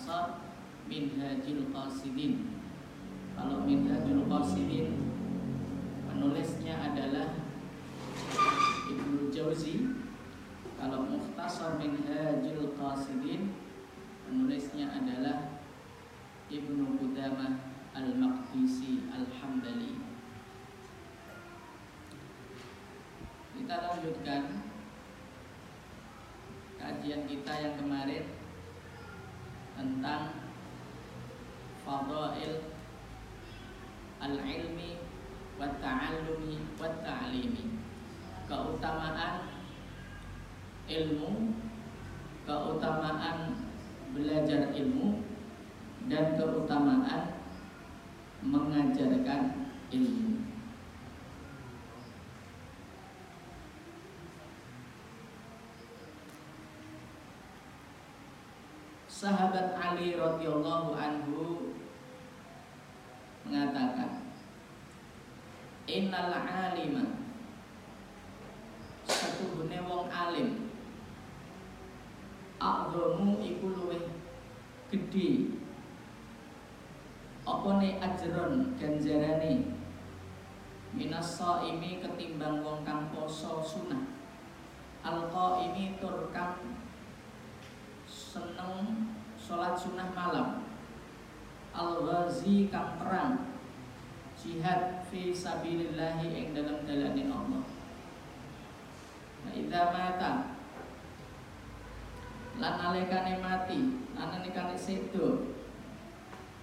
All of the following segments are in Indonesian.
الأنصار منهاج القاصدين. Tentang fadail al-ilmi wa ta'allumi wa ta'limi. Keutamaan ilmu keutamaan belajar ilmu dan keutamaan mengajarkan ilmu Sahabat Ali radhiyallahu anhu mengatakan innal alima. Satu gune wong alim. A'dhamu iku luwih gedhe apa ne ajron ganjarane? Minas ini ketimbang wong kang poso sunah. Ini tur kang seneng salat sunah malam. Al-ghazi kang perang. Jihad fi sabilillahi ing dalam dalane Allah. Nah, idza mata lan nalikane mati, lan nalikane sedo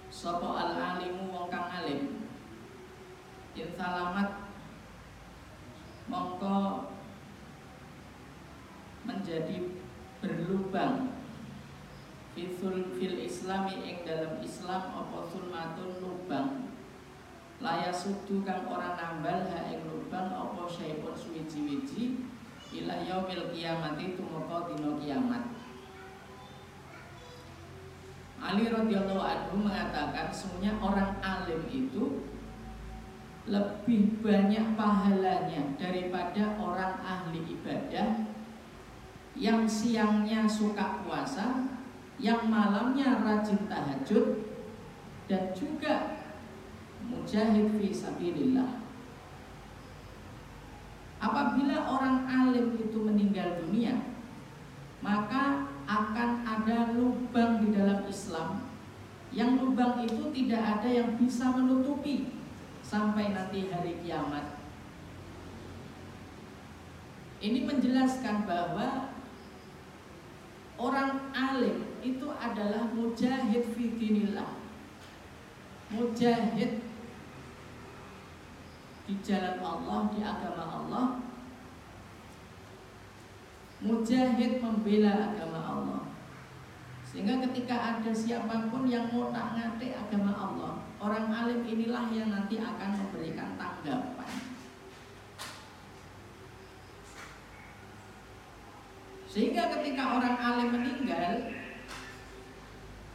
sapa al alimu wong kang alim? In salamat mongko menjadi berlubang fitul fil islami ing dalam Islam apa sulmatun lubang? Laya sudu kang ora nambal ha ing lubang apa syai'un suwiji-wiji ila yaumil kiamati tumeka dina kiamat. Ali radhiyallahu anhu mengatakan semuanya orang alim itu lebih banyak pahalanya daripada orang ahli ibadah yang siangnya suka puasa yang malamnya rajin tahajud dan juga mujahid fi sabilillah. Apabila orang alim itu meninggal dunia, maka akan ada lubang di dalam Islam yang lubang itu tidak ada yang bisa menutupi sampai nanti hari kiamat. Ini menjelaskan bahwa orang alim itu adalah mujahid fidinillah mujahid di jalan Allah di agama Allah. Mujahid membela agama Allah. Sehingga ketika ada siapa pun yang mau tak ngatik agama Allah orang alim inilah yang nanti akan memberikan tanggapan. Sehingga ketika orang alim meninggal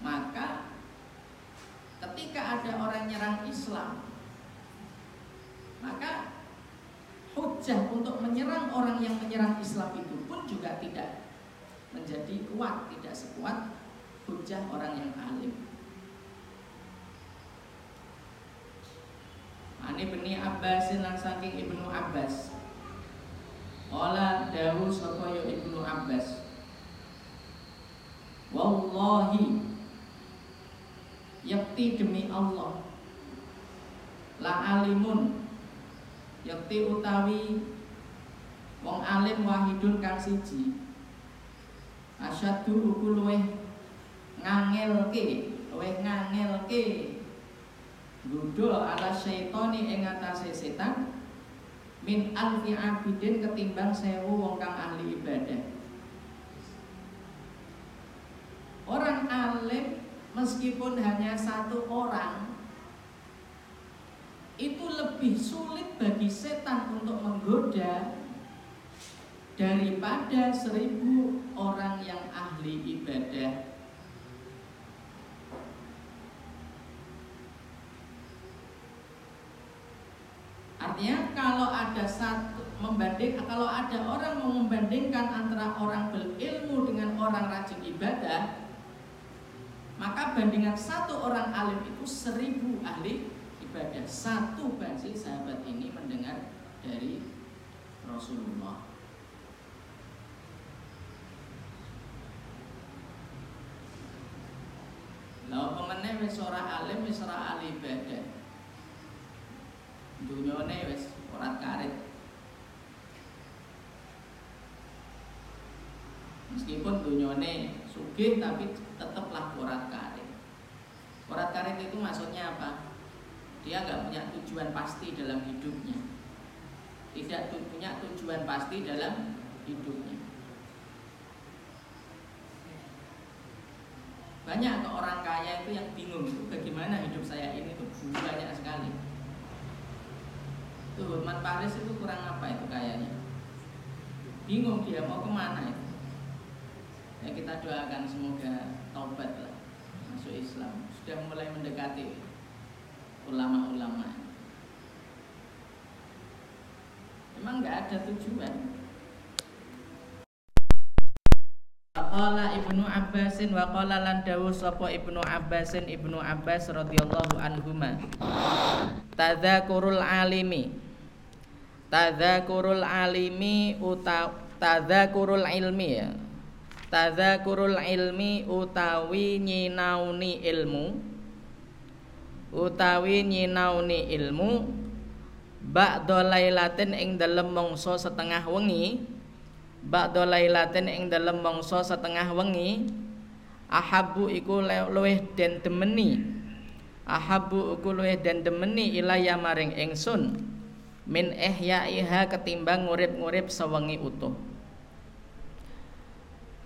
maka ketika ada orang nyerang Islam, maka hujah untuk menyerang orang yang menyerang Islam itu pun juga tidak menjadi kuat, tidak sekuat hujah orang yang alim. Ani beni Abbas lan saking Ibnu Abbas. Ola dawu sapa ya Ibnu Abbas. Wallahi yakti demi Allah la alimun yakti utawi wong alim wahidun kang siji asyadu uku luweh ngangelke luweh ngangelke Gudo ala syaitoni ing atase setan min alfi abidin ketimbang sewu wong kang ahli ibadah. Orang alim meskipun hanya satu orang itu lebih sulit bagi setan untuk menggoda daripada seribu orang yang ahli ibadah. Artinya kalau ada satu membanding kalau ada orang membandingkan antara orang berilmu dengan orang rajin ibadah, maka bandingan satu orang alim itu seribu ahli ibadah. Satu bangsi sahabat ini mendengar dari Rasulullah. Lalu pemenang wis alim wis ahli ibadah dunyone wis ora karet meskipun dunyone sugih tapi tetaplah urat karet urat karet itu maksudnya apa dia nggak punya tujuan pasti dalam hidupnya. Tidak punya tujuan pasti dalam hidupnya. Banyak orang kaya itu yang bingung bagaimana hidup saya ini tuh? Banyak sekali. Tuh Hotman Paris itu kurang apa itu kayaknya? Bingung dia mau ke mana itu. Ya kita doakan semoga taubat lah Masuk Islam. Sudah mulai mendekati ulama-ulama. Memang nggak ada tujuan. Qala Ibnu Abbasin wa qala lan dawu sapa Ibnu Abbasin Ibnu Abbas radhiyallahu anhuma. Tadzakurul alimi. Tadzakurul alimi uta tadzakurul ilmi ya. Tadzakurul ilmi utawi nyinauni ilmu utawi nyinauni ilmu ba'da lailatin ing dalem mangsa setengah wengi ba'da lailatin ing dalem mangsa setengah wengi ahabu iku luweh den demeni ahabu iku luweh den demeni ilaya maring ingsun min iha ketimbang ngurip-ngurip sewengi utuh.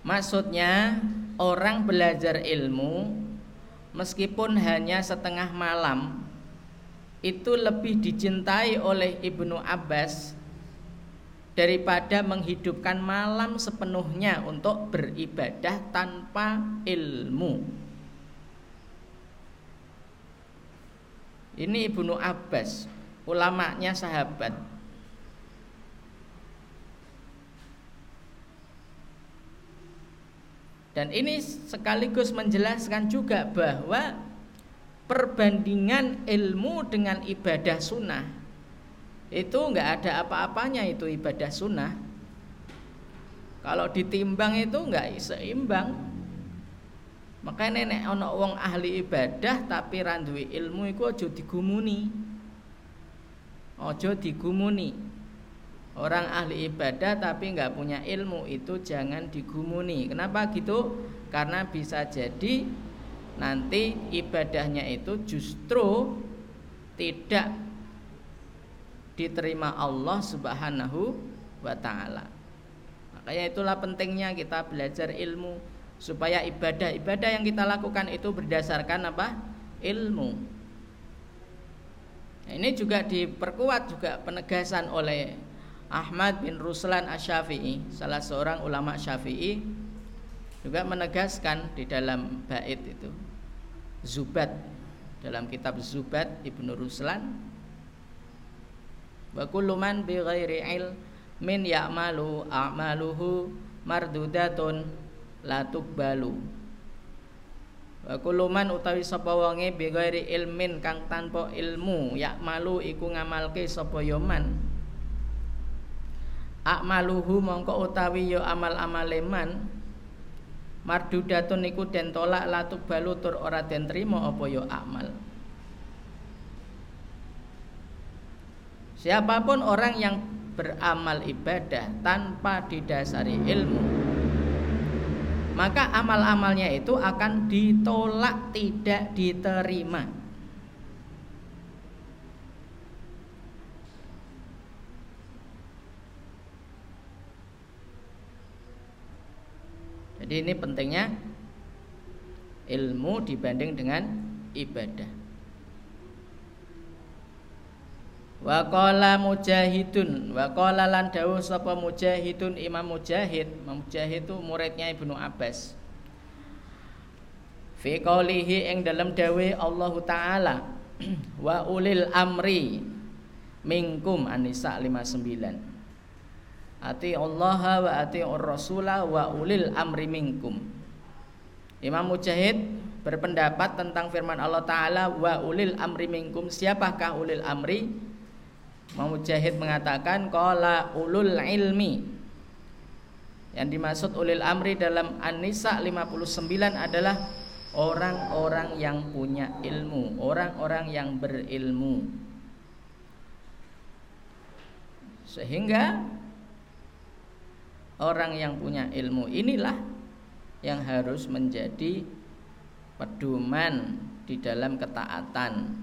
Maksudnya orang belajar ilmu meskipun hanya setengah malam itu lebih dicintai oleh Ibnu Abbas daripada menghidupkan malam sepenuhnya untuk beribadah tanpa ilmu. Ini Ibnu Abbas ulamanya sahabat Dan ini sekaligus menjelaskan juga bahwa perbandingan ilmu dengan ibadah sunnah itu nggak ada apa-apanya itu ibadah sunnah. Kalau ditimbang itu nggak seimbang. Makanya nenek ono wong ahli ibadah tapi randui ilmu itu aja digumuni. Ojo digumuni Orang ahli ibadah tapi nggak punya ilmu itu jangan digumuni Kenapa gitu? Karena bisa jadi nanti ibadahnya itu justru tidak diterima Allah Subhanahu wa taala. Makanya itulah pentingnya kita belajar ilmu supaya ibadah-ibadah yang kita lakukan itu berdasarkan apa? ilmu. Nah, ini juga diperkuat juga penegasan oleh Ahmad bin Ruslan Asy-Syafi'i, salah seorang ulama Syafi'i juga menegaskan di dalam bait itu Zubat dalam kitab Zubat Ibnu Ruslan wa kullu man bi ghairi min ya'malu a'maluhu mardudatun la tuqbalu Wa kuluman utawi sapa wonge bi ilmin kang tanpa ilmu yak malu iku ngamalke sapa yo man. Akmaluhu mongko utawi yo amal-amale man. Mardudatun iku den tolak latu balu tur ora den trimo apa yo amal. Siapa pun orang yang beramal ibadah tanpa didasari ilmu maka amal-amalnya itu akan ditolak tidak diterima Jadi ini pentingnya ilmu dibanding dengan ibadah. Wa qala mujahidun wa qala lan dawuh sapa mujahidun Imam Mujahid. Mujahid itu muridnya Ibnu Abbas. Fi qawlihi ing dalam dawe Allah taala wa ulil amri minkum An-Nisa 59 Ati Allah wa ati Rasulah wa ulil amri minkum Imam Mujahid berpendapat tentang firman Allah Ta'ala wa ulil amri minkum siapakah ulil amri Imam Mujahid mengatakan qala ulul ilmi. Yang dimaksud ulil amri dalam An-Nisa 59 adalah orang-orang yang punya ilmu, orang-orang yang berilmu. Sehingga orang yang punya ilmu inilah yang harus menjadi pedoman di dalam ketaatan.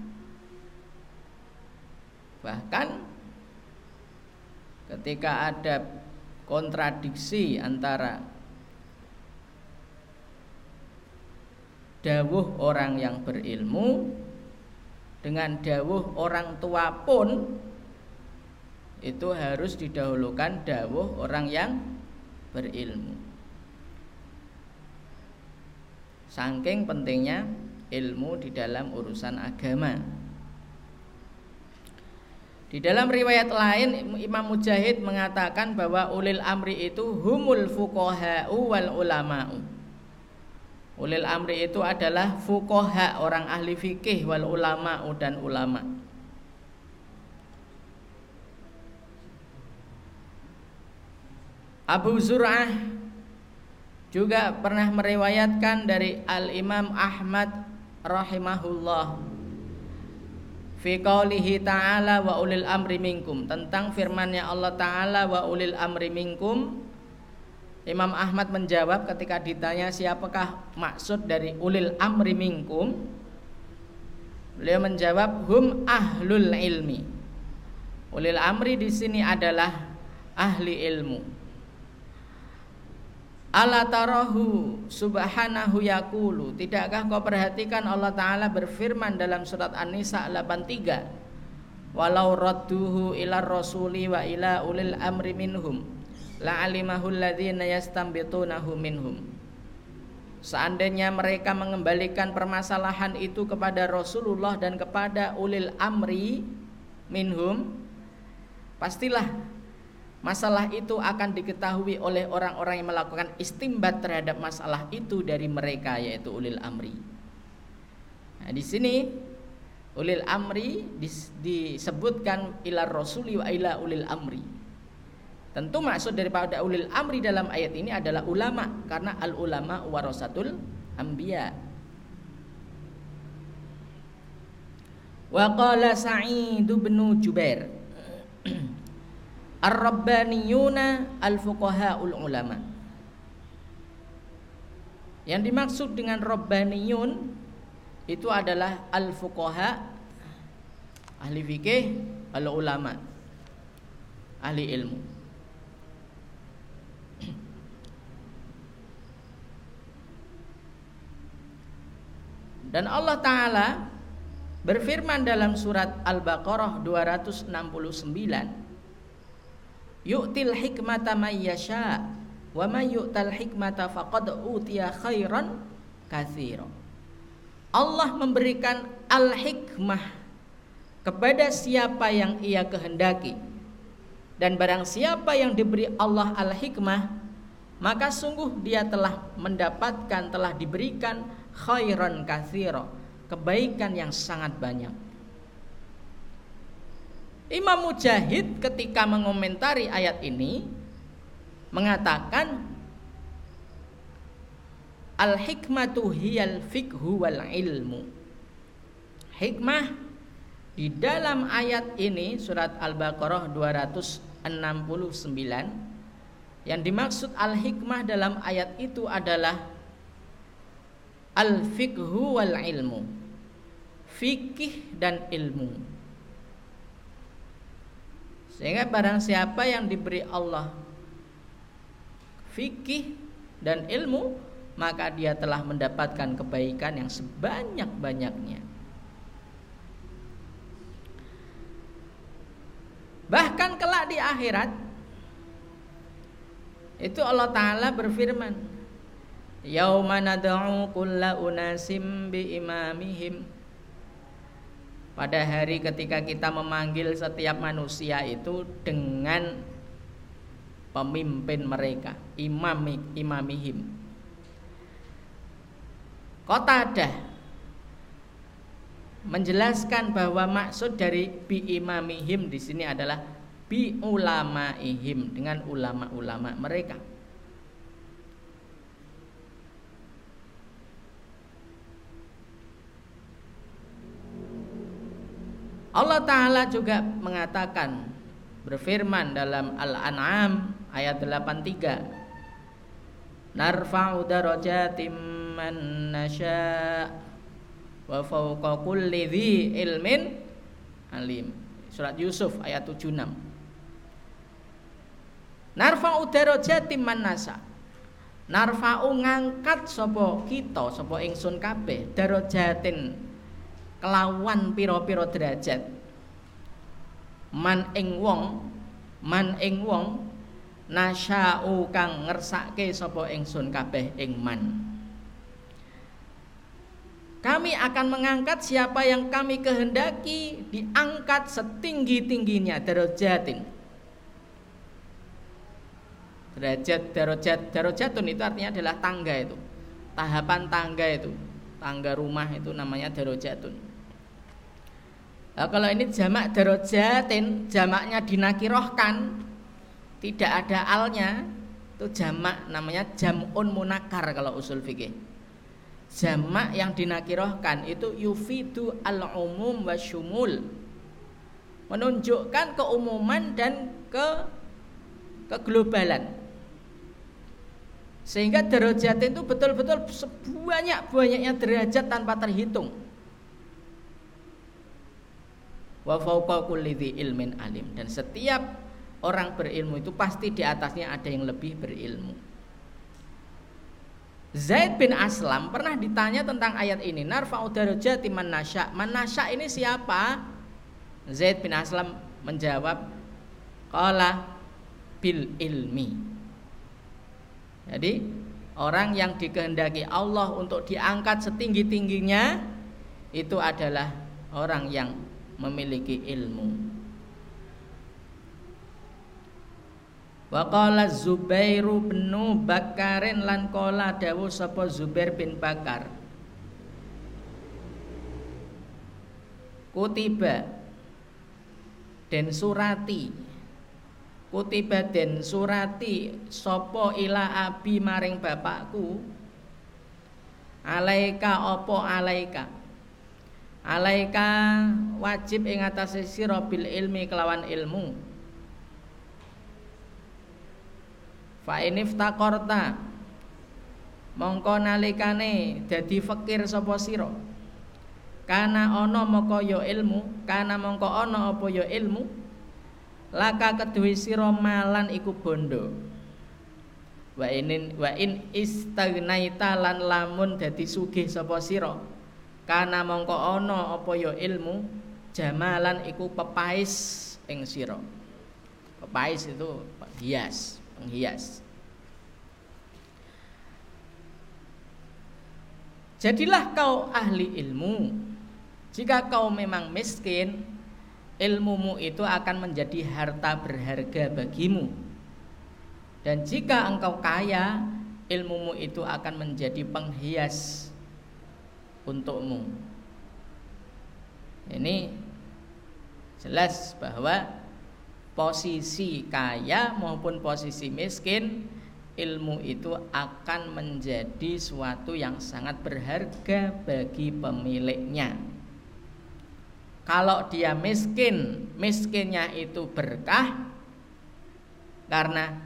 Bahkan ketika ada kontradiksi antara dawuh orang yang berilmu dengan dawuh orang tua pun itu harus didahulukan dawuh orang yang berilmu. Saking pentingnya ilmu di dalam urusan agama. Di dalam riwayat lain Imam Mujahid mengatakan bahwa ulil amri itu humul fuqaha'u wal ulama'u. Ulil amri itu adalah fuqaha orang ahli fikih wal ulama'u dan ulama. Abu Zur'ah juga pernah meriwayatkan dari Al Imam Ahmad rahimahullah. Fi qaulihi ta'ala wa ulil amri minkum. Tentang firman-Nya Allah taala wa ulil amri minkum Imam Ahmad menjawab ketika ditanya siapakah maksud dari ulil amri minkum? Beliau menjawab hum ahlul ilmi. Ulil amri di sini adalah ahli ilmu Ala tarahu subhanahu yakulu Tidakkah kau perhatikan Allah Ta'ala berfirman dalam surat An-Nisa 83 Walau radduhu ila rasuli wa ila ulil amri minhum La'alimahu alladhina yastambitunahu minhum. Seandainya mereka mengembalikan permasalahan itu kepada Rasulullah dan kepada ulil amri minhum Pastilah masalah itu akan diketahui oleh orang-orang yang melakukan istimbat terhadap masalah itu dari mereka yaitu ulil amri. Nah, di sini ulil amri disebutkan ila rasuli wa ila ulil amri. Tentu maksud daripada ulil amri dalam ayat ini adalah ulama karena al ulama warasatul anbiya. Wa qala Sa'id bin Jubair Ar-Rabbaniyuna al-fuqaha'ul ulama. Yang dimaksud dengan Rabbaniyun itu adalah al-fuqaha ahli fikih, al-ulama, ahli ilmu. Dan Allah Ta'ala berfirman dalam surat Al-Baqarah 269 yu'til hikmata may yasha wa may yu'tal hikmata faqad utiya khairan katsira. Allah memberikan al-hikmah kepada siapa yang ia kehendaki. Dan barang siapa yang diberi Allah al-hikmah maka sungguh dia telah mendapatkan telah diberikan khairan katsira kebaikan yang sangat banyak Imam Mujahid ketika mengomentari ayat ini mengatakan al hikmatu hiyal fikhu wal ilmu. Hikmah di dalam ayat ini surat Al-Baqarah 269 yang dimaksud al hikmah dalam ayat itu adalah al fikhu wal ilmu. Fikih dan ilmu. Sehingga barang siapa yang diberi Allah fikih dan ilmu maka dia telah mendapatkan kebaikan yang sebanyak-banyaknya. Bahkan kelak di akhirat itu Allah taala berfirman, "Yauma nad'u kulla unasim bi imamihim." Pada hari ketika kita memanggil setiap manusia itu dengan pemimpin mereka, imam imamihim. Kota ada menjelaskan bahwa maksud dari bi imamihim di sini adalah bi ulamaihim dengan ulama-ulama mereka. Allah Ta'ala juga mengatakan Berfirman dalam Al-An'am ayat 83 Narfa'u darajatim man nasya' Wa fawqa kulli dhi ilmin alim. Surat Yusuf ayat 76 Narfa'u darajatim man nasya' Narfa'u ngangkat sopo kita sopo ingsun kabeh darajatin kelawan piro-piro derajat. Man ing wong man ing wong nasya'u kang ngersake sapa ingsun kabeh ing man. Kami akan mengangkat siapa yang kami kehendaki diangkat setinggi-tingginya darajatin derajat darajat darajatun itu artinya adalah tangga itu. Tahapan tangga itu. Tangga rumah itu namanya darajatun Nah, kalau ini jamak darojatin, jamaknya dinakirohkan, tidak ada alnya, itu jamak namanya jamun munakar kalau usul fikih. Jamak yang dinakirohkan itu yufidu al-umum wa syumul. Menunjukkan keumuman dan ke keglobalan. Sehingga derajat itu betul-betul sebanyak-banyaknya derajat tanpa terhitung wa fauqa kulli ilmin alim dan setiap orang berilmu itu pasti di atasnya ada yang lebih berilmu. Zaid bin Aslam pernah ditanya tentang ayat ini. Narfa'u darajati man nasya. Man nasya ini siapa? Zaid bin Aslam menjawab, qala bil ilmi. Jadi orang yang dikehendaki Allah untuk diangkat setinggi-tingginya itu adalah orang yang memiliki ilmu. Wa qala Zubairu bin Bakarin lan qala dawu sapa Zubair bin Bakar. Kutiba den surati Kutiba den surati sapa ila abi maring bapakku Alaika opo alaika alaika wajib ing atase sira bil ilmi kelawan ilmu. Fa iniftaqarta mongko nalikane dadi fakir sapa sira. Kana ana moko ya ilmu kana mongko ana apa ya ilmu laka kedue sira malan iku bondo. Wa in wa in istagnaita lan lamun dadi sugih sapa sira Kana mongko ono apa ya ilmu jamalan iku pepais ing sira. Pepais itu hias, penghias. Jadilah kau ahli ilmu. Jika kau memang miskin, ilmumu itu akan menjadi harta berharga bagimu. Dan jika engkau kaya, ilmumu itu akan menjadi penghias untukmu. Ini jelas bahwa posisi kaya maupun posisi miskin ilmu itu akan menjadi suatu yang sangat berharga bagi pemiliknya. Kalau dia miskin, miskinnya itu berkah karena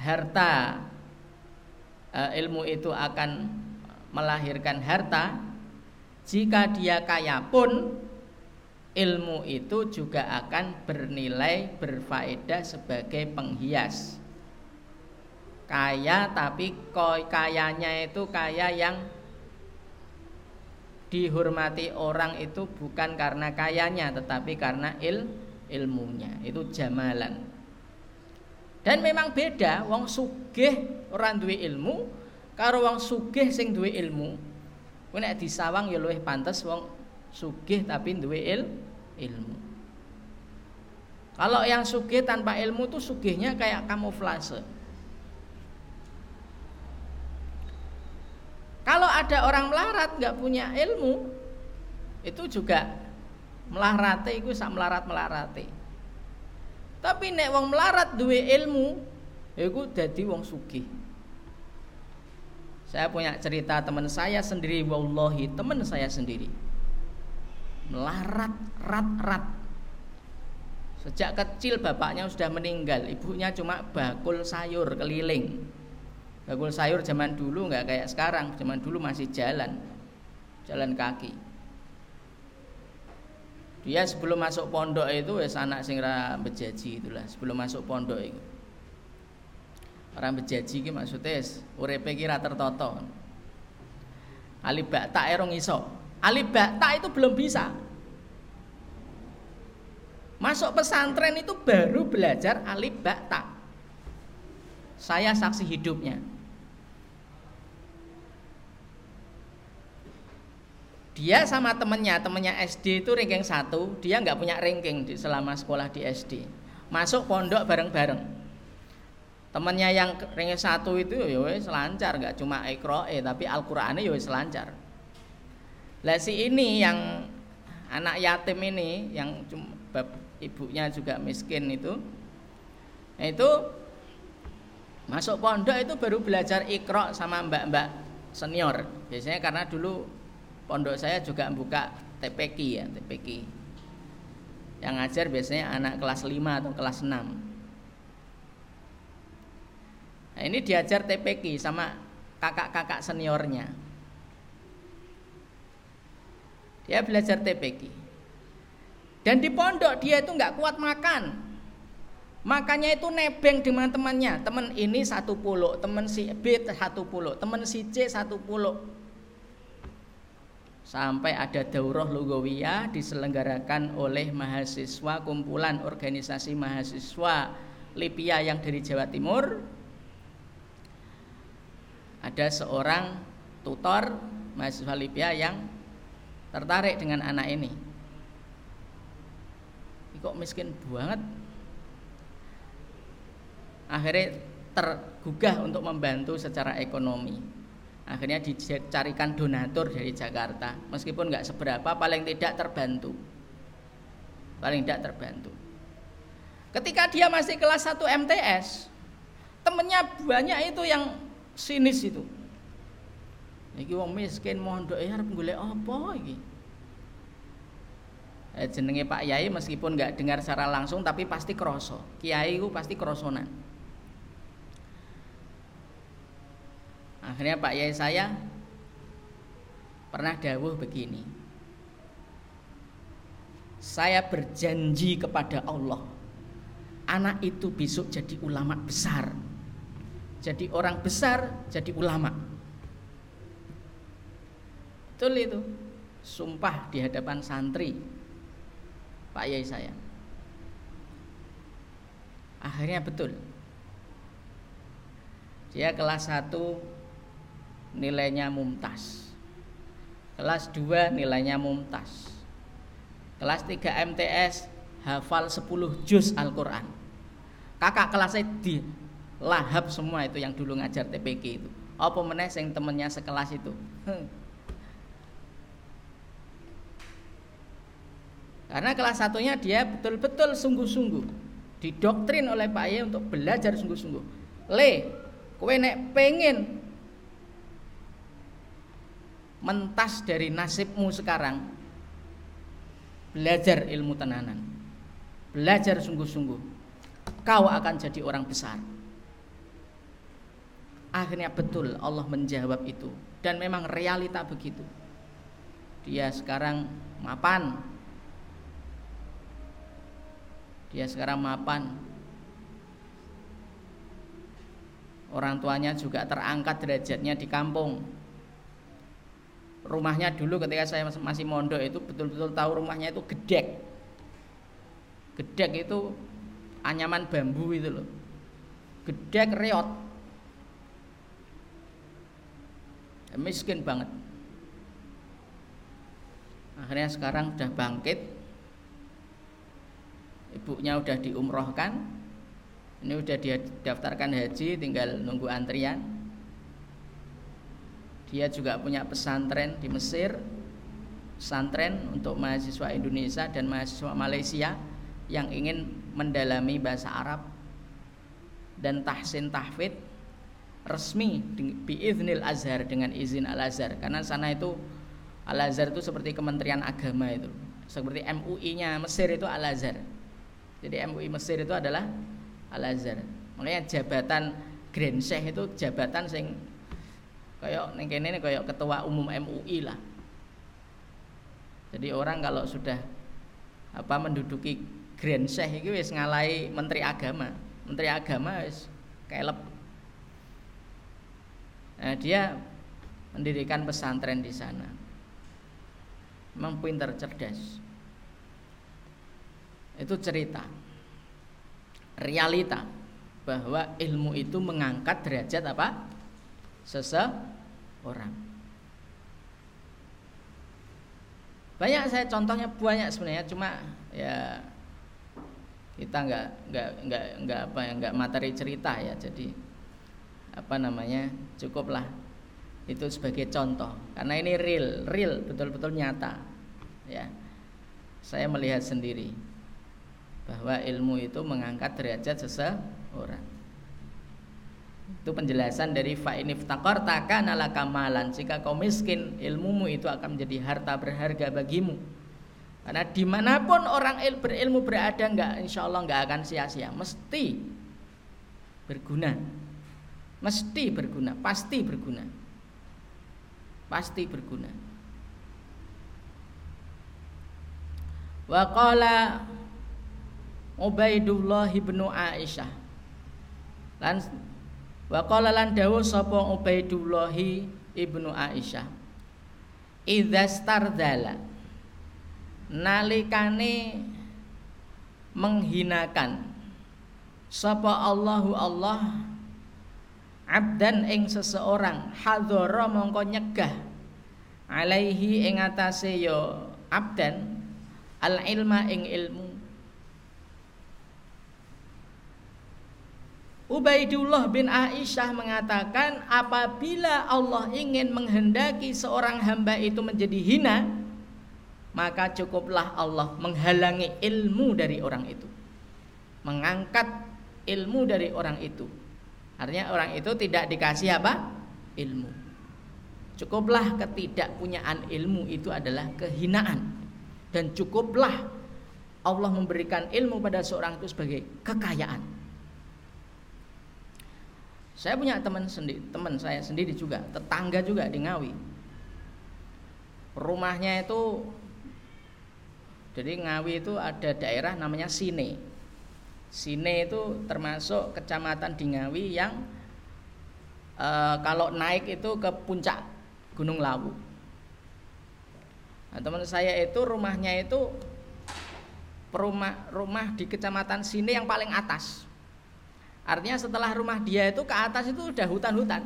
harta eh, ilmu itu akan melahirkan harta, jika dia kaya pun ilmu itu juga akan bernilai berfaedah sebagai penghias. kaya tapi kayanya itu kaya yang dihormati orang itu bukan karena kayanya tetapi karena il ilmunya itu jamalan dan memang beda wong sugih orang duwe ilmu karo wong sugih sing duwe ilmu kuwi nek disawang ya luwih pantes wong sugih tapi duwe il ilmu kalau yang sugih tanpa ilmu tuh sugihnya kayak kamuflase Kalau ada orang melarat nggak punya ilmu, itu juga melarate itu sak melarat melarate. Tapi nek wong melarat duwe ilmu, itu jadi wong sugih. Saya punya cerita teman saya sendiri, wallahi teman saya sendiri. Melarat, rat, rat. Sejak kecil bapaknya sudah meninggal, ibunya cuma bakul sayur keliling Bakul sayur zaman dulu nggak kayak sekarang, zaman dulu masih jalan, jalan kaki. Dia sebelum masuk pondok itu wes anak sing ra bejaji itulah, sebelum masuk pondok itu. Orang bejaji ki maksudnya urip iki ra tertata. Ali bakta erong iso. Ali bakta itu belum bisa. Masuk pesantren itu baru belajar alif bakta. Saya saksi hidupnya. dia sama temennya temennya SD itu ranking satu dia nggak punya ranking di, selama sekolah di SD masuk pondok bareng-bareng temennya yang ranking satu itu ya wes lancar nggak cuma ikroe tapi Al-Qur'annya ya wes lancar. Lah si ini yang anak yatim ini yang cuma ibunya juga miskin itu itu masuk pondok itu baru belajar ikro sama mbak-mbak senior. Biasanya karena dulu pondok saya juga buka TPQ ya TPQ yang ngajar biasanya anak kelas 5 atau kelas 6 nah ini diajar TPQ sama kakak-kakak seniornya. Dia belajar TPQ dan di pondok dia itu nggak kuat makan. Makanya itu nebeng dengan temannya Teman ini satu puluh Teman si B satu puluh Teman si C satu puluh sampai ada daurah lugawiyah diselenggarakan oleh mahasiswa kumpulan organisasi mahasiswa Lipia yang dari Jawa Timur ada seorang tutor mahasiswa Lipia yang tertarik dengan anak ini. Ini kok miskin banget? Akhirnya tergugah untuk membantu secara ekonomi. Akhirnya dicarikan donatur dari Jakarta. Meskipun nggak seberapa paling tidak terbantu. Paling tidak terbantu. Ketika dia masih kelas 1 MTS temennya banyak itu yang sinis itu iki wong miskin mondok ya arep golek apa iki eh, jenenge Pak Yai meskipun nggak dengar secara langsung tapi pasti kroso kiai itu pasti krosonan Akhirnya Pak Yai saya pernah dawuh begini. Saya berjanji kepada Allah, anak itu besok jadi ulama besar. Jadi orang besar, jadi ulama. Betul itu. Sumpah di hadapan santri Pak Yai saya. Akhirnya betul. Dia kelas 1 nilainya mumtaz. Kelas 2 nilainya mumtaz. Kelas 3 MTS hafal 10 juz Al-Qur'an. Kakak kelasnya di lahap semua itu yang dulu ngajar TPK itu. Apa meneh sing temennya sekelas itu. Karena kelas satunya dia betul-betul sungguh-sungguh didoktrin oleh Pak Ye untuk belajar sungguh-sungguh. Le, kowe nek pengen mentas dari nasibmu sekarang belajar ilmu tenanan belajar sungguh-sungguh kau akan jadi orang besar akhirnya betul Allah menjawab itu dan memang realita begitu dia sekarang mapan dia sekarang mapan Orang tuanya juga terangkat derajatnya di kampung. Rumahnya dulu ketika saya masih mondok itu betul-betul tahu rumahnya itu gedek. Gedek itu anyaman bambu itu loh. Gedek reot. Miskin banget. Akhirnya sekarang sudah bangkit. Ibunya udah diumrohkan, ini udah dia daftarkan haji tinggal nunggu antrian dia juga punya pesantren di Mesir pesantren untuk mahasiswa Indonesia dan mahasiswa Malaysia yang ingin mendalami bahasa Arab dan tahsin tahfid resmi biiznil Azhar dengan izin Al Azhar karena sana itu Al Azhar itu seperti Kementerian Agama itu seperti MUI-nya Mesir itu Al Azhar jadi MUI Mesir itu adalah Al Azhar. Makanya jabatan Grand Sheikh itu jabatan sing kayak neng kene kayak ketua umum MUI lah. Jadi orang kalau sudah apa menduduki Grand Sheikh itu wis ngalai menteri agama. Menteri agama wis kelep. Nah, dia mendirikan pesantren di sana. Memang pintar cerdas. Itu cerita realita bahwa ilmu itu mengangkat derajat apa seseorang banyak saya contohnya banyak sebenarnya cuma ya kita nggak nggak nggak nggak apa ya nggak materi cerita ya jadi apa namanya cukuplah itu sebagai contoh karena ini real real betul-betul nyata ya saya melihat sendiri bahwa ilmu itu mengangkat derajat seseorang. Itu penjelasan dari fa'inif takor takkan ala kamalan. Jika kau miskin, ilmumu itu akan menjadi harta berharga bagimu. Karena di mana pun orang il berilmu berada, nggak insya Allah nggak akan sia-sia. Mesti berguna. Mesti berguna, pasti berguna. Pasti berguna. Wa qala Ubaidullah ibnu Aisyah lan wa qala lan dawuh sapa Ubaidullah ibnu Aisyah idza stardala nalikane menghinakan sapa Allahu Allah abdan ing seseorang hadzara mongko nyegah alaihi ing atase ya abdan al ilma ing ilmu. Ubaidullah bin Aisyah mengatakan apabila Allah ingin menghendaki seorang hamba itu menjadi hina maka cukuplah Allah menghalangi ilmu dari orang itu mengangkat ilmu dari orang itu artinya orang itu tidak dikasih apa ilmu cukuplah ketidakpunyaan ilmu itu adalah kehinaan dan cukuplah Allah memberikan ilmu pada seorang itu sebagai kekayaan saya punya teman sendiri, teman saya sendiri juga, tetangga juga di Ngawi. Rumahnya itu jadi Ngawi itu ada daerah namanya Sine. Sine itu termasuk kecamatan di Ngawi yang e, kalau naik itu ke puncak Gunung Lawu. Nah, teman saya itu rumahnya itu rumah rumah di kecamatan Sine yang paling atas Artinya setelah rumah dia itu ke atas itu udah hutan-hutan.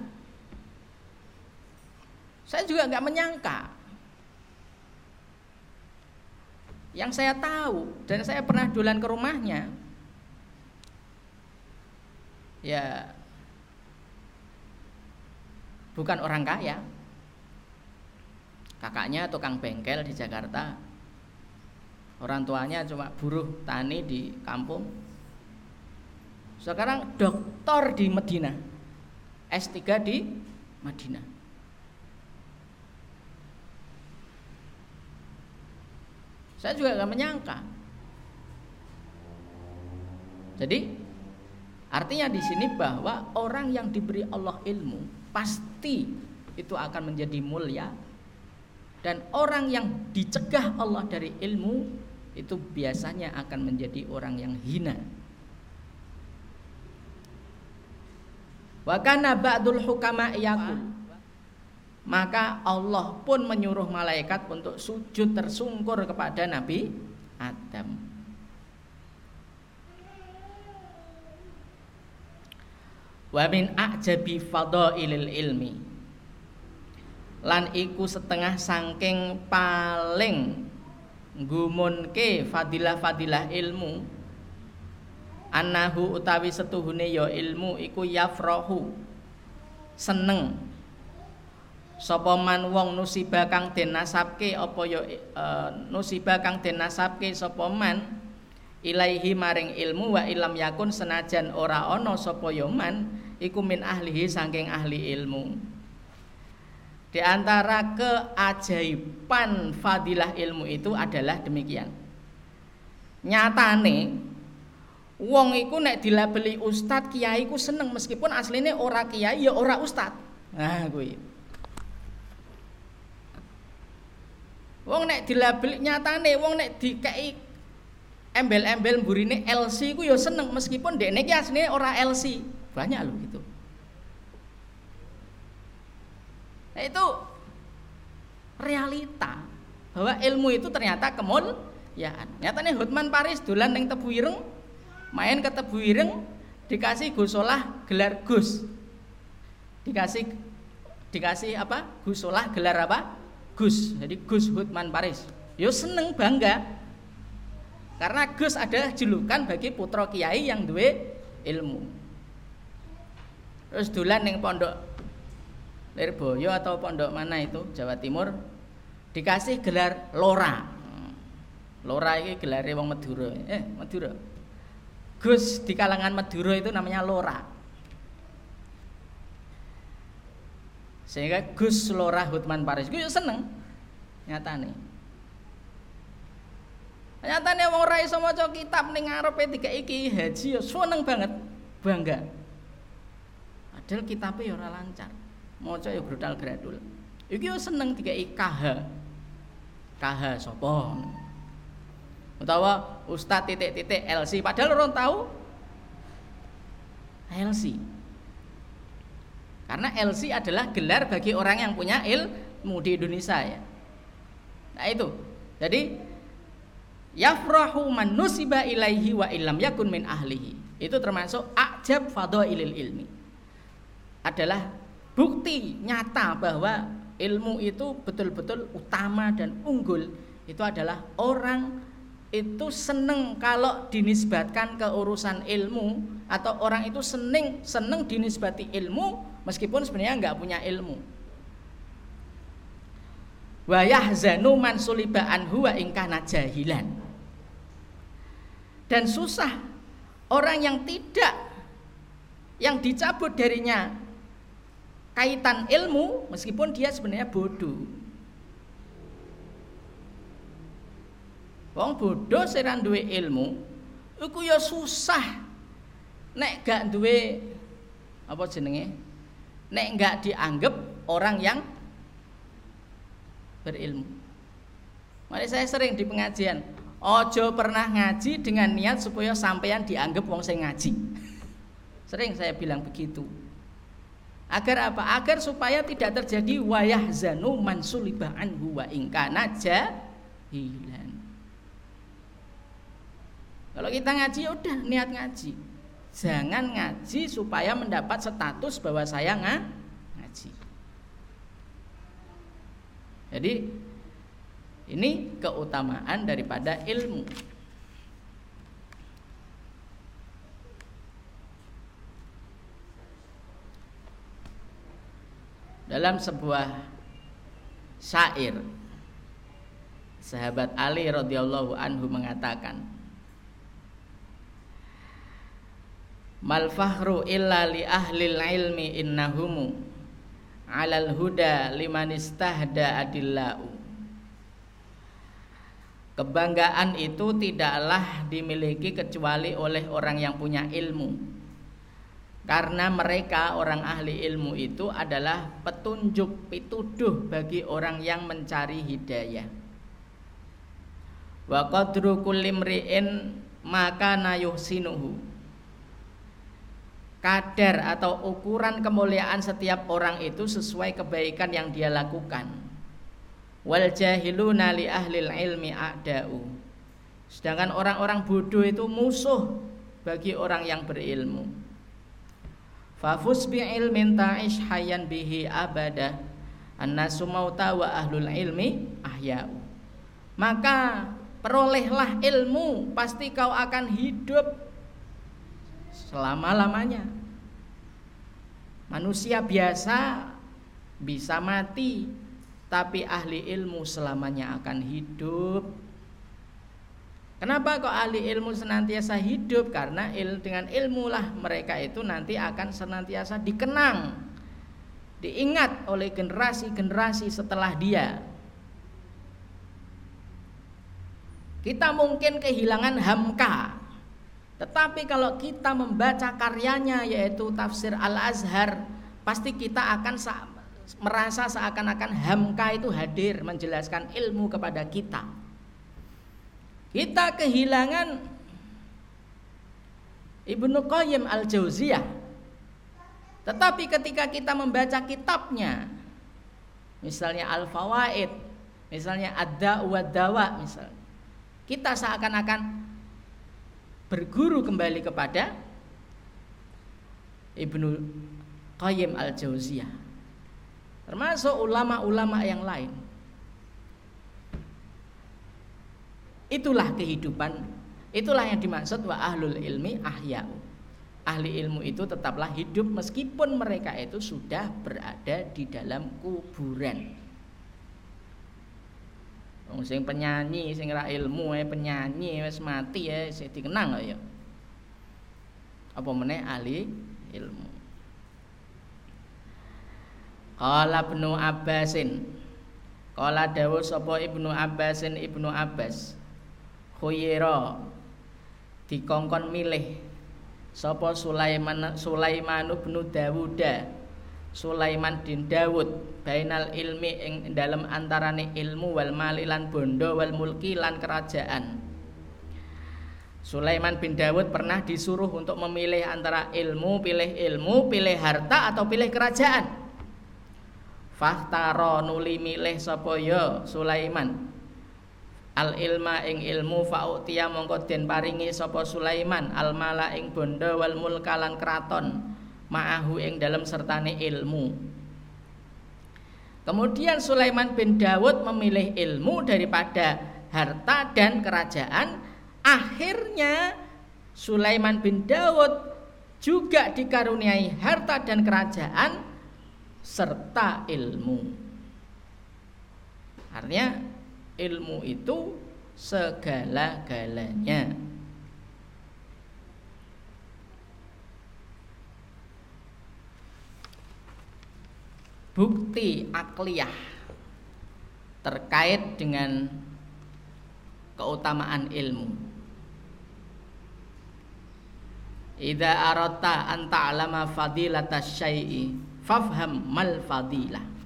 Saya juga nggak menyangka. Yang saya tahu dan saya pernah dolan ke rumahnya, ya bukan orang kaya. Kakaknya tukang bengkel di Jakarta. Orang tuanya cuma buruh tani di kampung sekarang doktor di Medina. S3 di Madinah. Saya juga gak menyangka. Jadi artinya di sini bahwa orang yang diberi Allah ilmu pasti itu akan menjadi mulia dan orang yang dicegah Allah dari ilmu itu biasanya akan menjadi orang yang hina Wa kana ba'dul hukama yakul. Maka Allah pun menyuruh malaikat untuk sujud tersungkur kepada Nabi Adam. Wa min a'jabi fadailil ilmi. Lan iku setengah sangking paling nggumunke fadilah-fadilah ilmu Anahu utawi setuhune ya ilmu iku yafrahu seneng sapa man wong nusibah kang den nasabke apa ya e, nusibah kang den nasabke sapa man ilaihi maring ilmu wa ilam yakun senajan ora ana sapa ya man iku min ahlihi saking ahli ilmu di antara keajaiban fadilah ilmu itu adalah demikian nyatane Wong iku nek dilabeli ustad kiai ku seneng meskipun aslinya ora kiai ya ora ustad. Nah kuwi. Wong nek dilabeli nyatane wong nek dikei embel-embel burine LC ku ya seneng meskipun dekne ki asline ora LC. Banyak loh gitu. Nah, itu realita bahwa ilmu itu ternyata kemul ya nyatane Hotman Paris dolan ning Tebu Ireng main ke Tebu Ireng dikasih gusolah gelar Gus. Dikasih dikasih apa? Gusolah gelar apa? Gus. Jadi Gus Hutman Paris. Yo seneng bangga. Karena Gus adalah julukan bagi putra kiai yang duwe ilmu terus dulan yang pondok Lirboyo atau pondok mana itu? Jawa Timur. Dikasih gelar Lora. Lora ini gelar wong Madura. Eh Madura. Gus di kalangan Madura itu namanya Lora. Sehingga Gus Lora Hutman Paris. Gue seneng. Nyatane. Nyatane wong ora iso maca kitab ning ngarepe tiga iki. Haji ya seneng banget, bangga. Padahal kitabnya ya ora lancar. Maca ya brutal gradul. Iki yo seneng tiga KH. KH sapa? utawa Ustadz titik-titik LC padahal orang tahu LC karena LC adalah gelar bagi orang yang punya ilmu di Indonesia ya nah itu jadi yafrahu man nusiba ilaihi wa illam yakun min ahlihi itu termasuk ajab fadailil ilmi adalah bukti nyata bahwa ilmu itu betul-betul utama dan unggul itu adalah orang itu seneng kalau dinisbatkan ke urusan ilmu atau orang itu seneng seneng dinisbati ilmu meskipun sebenarnya nggak punya ilmu. Wa yahzanu man suliba anhu wa ingkana jahilan. Dan susah orang yang tidak yang dicabut darinya kaitan ilmu meskipun dia sebenarnya bodoh. Wong bodoh sira duwe ilmu iku ya susah nek gak duwe apa jenenge? Nek gak dianggap orang yang berilmu. Mari saya sering di pengajian, ojo pernah ngaji dengan niat supaya sampean dianggap wong sing ngaji. Sering saya bilang begitu. Agar apa? Agar supaya tidak terjadi wayah zanu mansulibah anhu wa ingkana jahilan. Kalau kita ngaji ya udah niat ngaji. Jangan ngaji supaya mendapat status bahwa saya ngaji. Jadi ini keutamaan daripada ilmu. Dalam sebuah syair sahabat Ali radhiyallahu anhu mengatakan mal fahru illa li ahlil ilmi innahumu alal huda liman istahda adillau kebanggaan itu tidaklah dimiliki kecuali oleh orang yang punya ilmu karena mereka orang ahli ilmu itu adalah petunjuk pituduh bagi orang yang mencari hidayah wa qadru kulli mri'in maka nayuhsinuhu kadar atau ukuran kemuliaan setiap orang itu sesuai kebaikan yang dia lakukan. Wal jahiluna li ahlil ilmi a'da'u. Sedangkan orang-orang bodoh itu musuh bagi orang yang berilmu. Fafus bi ilmin ta'ish hayyan bihi abada. Annasu mauta wa ahlul ilmi ahya'u. Maka perolehlah ilmu, pasti kau akan hidup selama-lamanya. Manusia biasa bisa mati, tapi ahli ilmu selamanya akan hidup Kenapa kok ahli ilmu senantiasa hidup? Karena il, dengan ilmulah mereka itu nanti akan senantiasa dikenang, diingat oleh generasi-generasi setelah dia. Kita mungkin kehilangan hamka, tetapi kalau kita membaca karyanya yaitu tafsir Al-Azhar, pasti kita akan merasa seakan-akan hamka itu hadir menjelaskan ilmu kepada kita. Kita kehilangan Ibnu Qayyim Al-Jauziyah. Tetapi ketika kita membaca kitabnya, misalnya Al-Fawaid, misalnya Ad-Da wa Dawa misalnya, kita seakan-akan berguru kembali kepada Ibnu Qayyim Al-Jauziyah. Termasuk ulama-ulama yang lain. Itulah kehidupan, itulah yang dimaksud wa ahlul ilmi ahya'u. Ahli ilmu itu tetaplah hidup meskipun mereka itu sudah berada di dalam kuburan. Wong sing penyanyi, sing ra ilmu eh penyanyi wis mati ya sing dikenang ya. Apa meneh ahli ilmu. Qala Ibnu Abbasin Qala dawuh sapa Ibnu Abbasin Ibnu Abbas khuyira dikongkon milih sapa Sulaiman Sulaiman bin Dawuda. Sulaiman bin Dawud bainal ilmi ing dalam antarane ilmu wal mali lan bondo wal mulki lan kerajaan. Sulaiman bin Dawud pernah disuruh untuk memilih antara ilmu, pilih ilmu, pilih harta atau pilih kerajaan. Fahtaro nuli milih sapa ya Sulaiman al ilma ing ilmu fa'utia mongko den paringi sapa Sulaiman al mala ing bondo wal mulkalan kraton ma'ahu ing dalam sertane ilmu. Kemudian Sulaiman bin Dawud memilih ilmu daripada harta dan kerajaan. Akhirnya Sulaiman bin Dawud juga dikaruniai harta dan kerajaan serta ilmu. Artinya ilmu itu segala-galanya. Bukti akliyah terkait dengan keutamaan ilmu. Idza arata an ta'lama fadilata syai'i fafham mal fadilah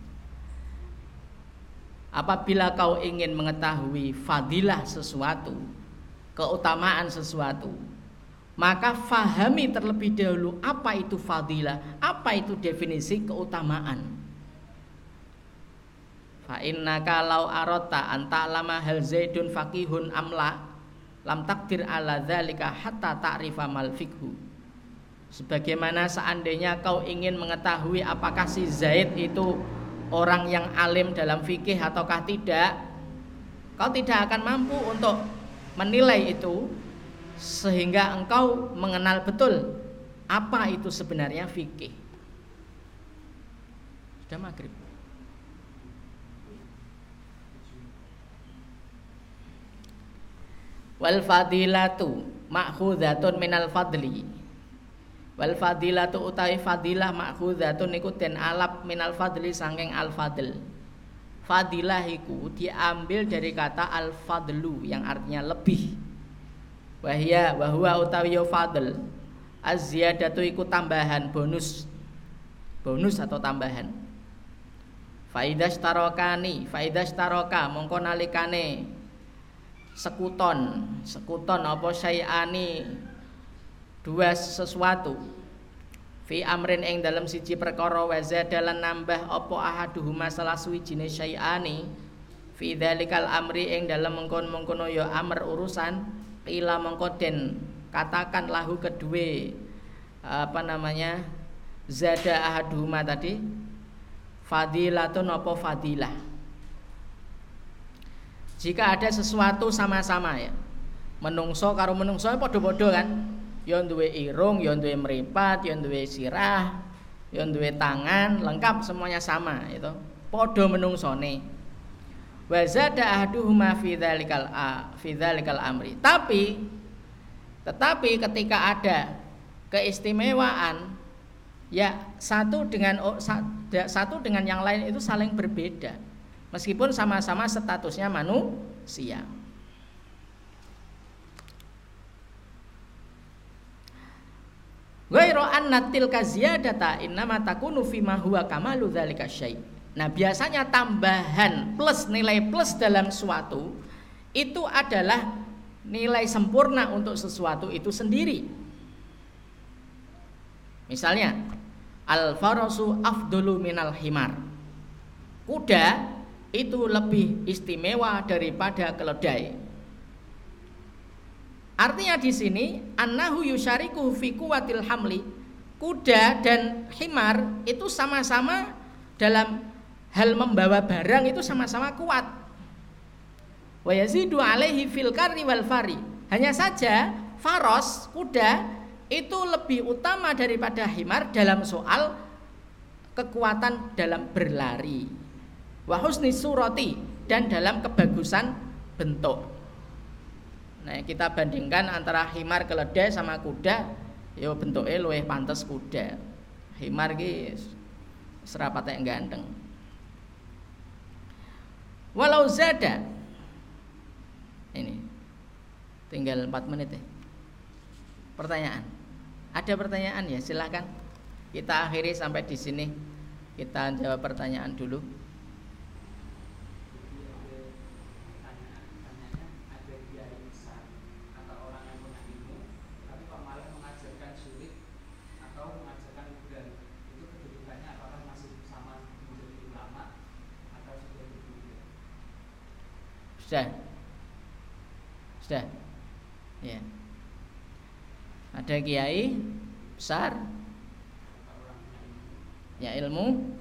Apabila kau ingin mengetahui fadilah sesuatu, keutamaan sesuatu, maka fahami terlebih dahulu apa itu fadilah, apa itu definisi keutamaan. Fa inna kalau arota anta lama hal zaidun fakihun amla lam takdir ala dzalika hatta ta'rifa mal fikhu. Sebagaimana seandainya kau ingin mengetahui apakah si Zaid itu orang yang alim dalam fikih ataukah tidak kau tidak akan mampu untuk menilai itu sehingga engkau mengenal betul apa itu sebenarnya fikih. Sudah maghrib? Wal fadilatu ma'khudhatun minal fadli Wal fadilatu utawi fadilah makhuzatun niku den alap minal fadli sangking al fadl. Fadilah iku diambil dari kata al fadlu yang artinya lebih. Wahya bahwa utawi yo fadl. Az-ziyadatu iku tambahan bonus. Bonus atau tambahan. Faidas tarokani, faidas taroka mongko nalikane sekuton, sekuton apa syai'ani dua sesuatu. Fi amrin ing dalam siji perkara wa dalan nambah apa ahaduhuma salah suwijine syai'ani. Fi dzalikal amri ing dalam mengkon-mengkono ya amr urusan ila mengko den katakan lahu kedue apa namanya zada ahaduhuma tadi fadilatun apa fadilah. Jika ada sesuatu sama-sama ya menungso karo menungso padha-padha kan ya duwe irung, ya duwe meripat, ya duwe sirah, ya duwe tangan, lengkap semuanya sama itu. Padha menungsone. Wa zada ahduhuma fi dzalikal fi dzalikal amri. Tapi tetapi ketika ada keistimewaan ya satu dengan satu dengan yang lain itu saling berbeda meskipun sama-sama statusnya manusia. Ghairu anna tilka ziyadata innama takunu ma huwa kamalu dzalika syai'. Nah, biasanya tambahan plus nilai plus dalam suatu itu adalah nilai sempurna untuk sesuatu itu sendiri. Misalnya, al farasu afdulu minal himar. Kuda itu lebih istimewa daripada keledai. Artinya di sini annahu yusyariku fi kuwatil hamli. Kuda dan himar itu sama-sama dalam hal membawa barang itu sama-sama kuat. Wa yazidu alaihi fil karri wal fari. Hanya saja faros kuda itu lebih utama daripada himar dalam soal kekuatan dalam berlari. Wa husni surati dan dalam kebagusan bentuk. Nah, kita bandingkan antara himar keledai sama kuda, yo ya bentuknya luwih pantas kuda. Himar ki serapat yang ganteng. Walau zada ini tinggal 4 menit ya. Pertanyaan. Ada pertanyaan ya, silahkan. Kita akhiri sampai di sini. Kita jawab pertanyaan dulu. Kiai besar. Ya ilmu.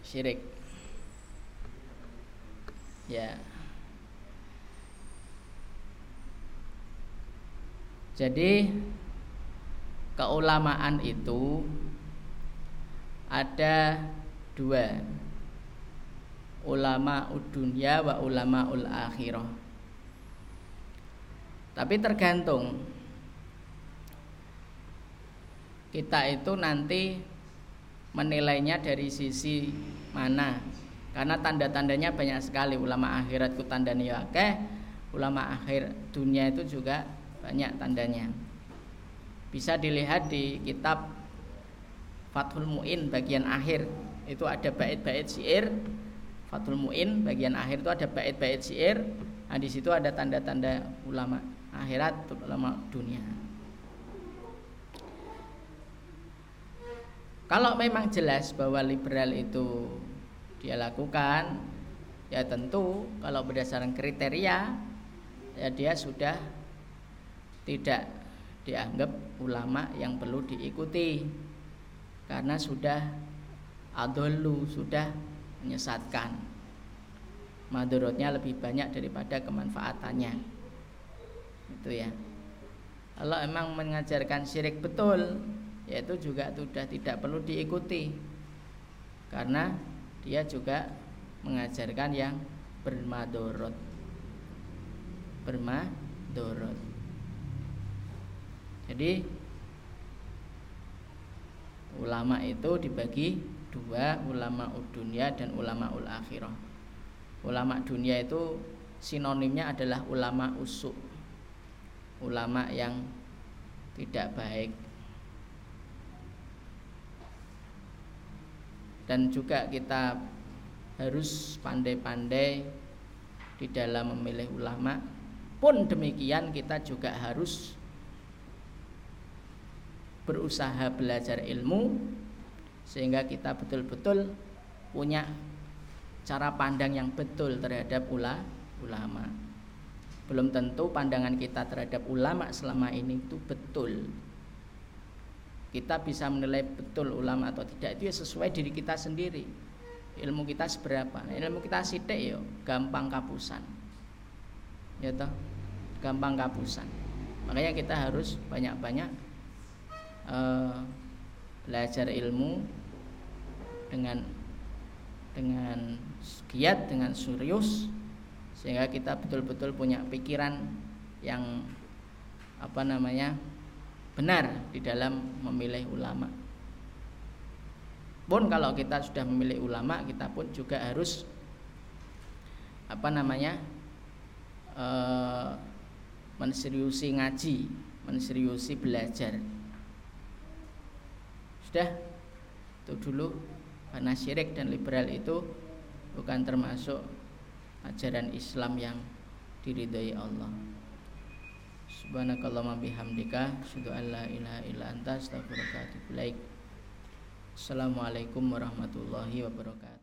Syirik. Ya. Jadi keulamaan itu ada dua. Ulama dunia wa ulama ul akhirah. Tapi tergantung. Kita itu nanti menilainya dari sisi mana. Karena tanda-tandanya banyak sekali. Ulama akhirat ku tandanya ya akeh. Ulama akhir dunia itu juga banyak tandanya. Bisa dilihat di kitab Fathul Muin bagian akhir. Itu ada bait-bait syair. Fathul Muin bagian akhir itu ada bait-bait syair. Nah, di situ ada tanda-tanda ulama akhirat, ulama dunia. Kalau memang jelas bahwa liberal itu dia lakukan, ya tentu kalau berdasarkan kriteria ya dia sudah tidak dianggap ulama yang perlu diikuti karena sudah adolu sudah menyesatkan madorotnya lebih banyak daripada kemanfaatannya itu ya. Kalau emang mengajarkan syirik betul yaitu juga sudah tidak perlu diikuti. Karena dia juga mengajarkan yang bermadorot. Bermadorot. Jadi ulama itu dibagi dua ulama dunia dan ulama ul akhirah ulama dunia itu sinonimnya adalah ulama usuk ulama yang tidak baik dan juga kita harus pandai-pandai di dalam memilih ulama pun demikian kita juga harus berusaha belajar ilmu sehingga kita betul-betul punya cara pandang yang betul terhadap ula, ulama. Belum tentu pandangan kita terhadap ulama selama ini itu betul. Kita bisa menilai betul ulama atau tidak itu ya sesuai diri kita sendiri. Ilmu kita seberapa? Nah, ilmu kita sidik ya gampang kapusan. Ya toh? Gampang kapusan. Makanya kita harus banyak-banyak uh, belajar ilmu dengan dengan giat dengan serius sehingga kita betul-betul punya pikiran yang apa namanya benar di dalam memilih ulama. Pun kalau kita sudah memilih ulama, kita pun juga harus apa namanya e, menseriusi ngaji, menseriusi belajar. Sudah itu dulu karena syirik dan liberal itu bukan termasuk ajaran Islam yang diridhoi Allah. Subhanakallahumma bihamdika asyhadu an la ilaha illa anta astaghfiruka wa atubu ilaik. Assalamualaikum warahmatullahi wabarakatuh.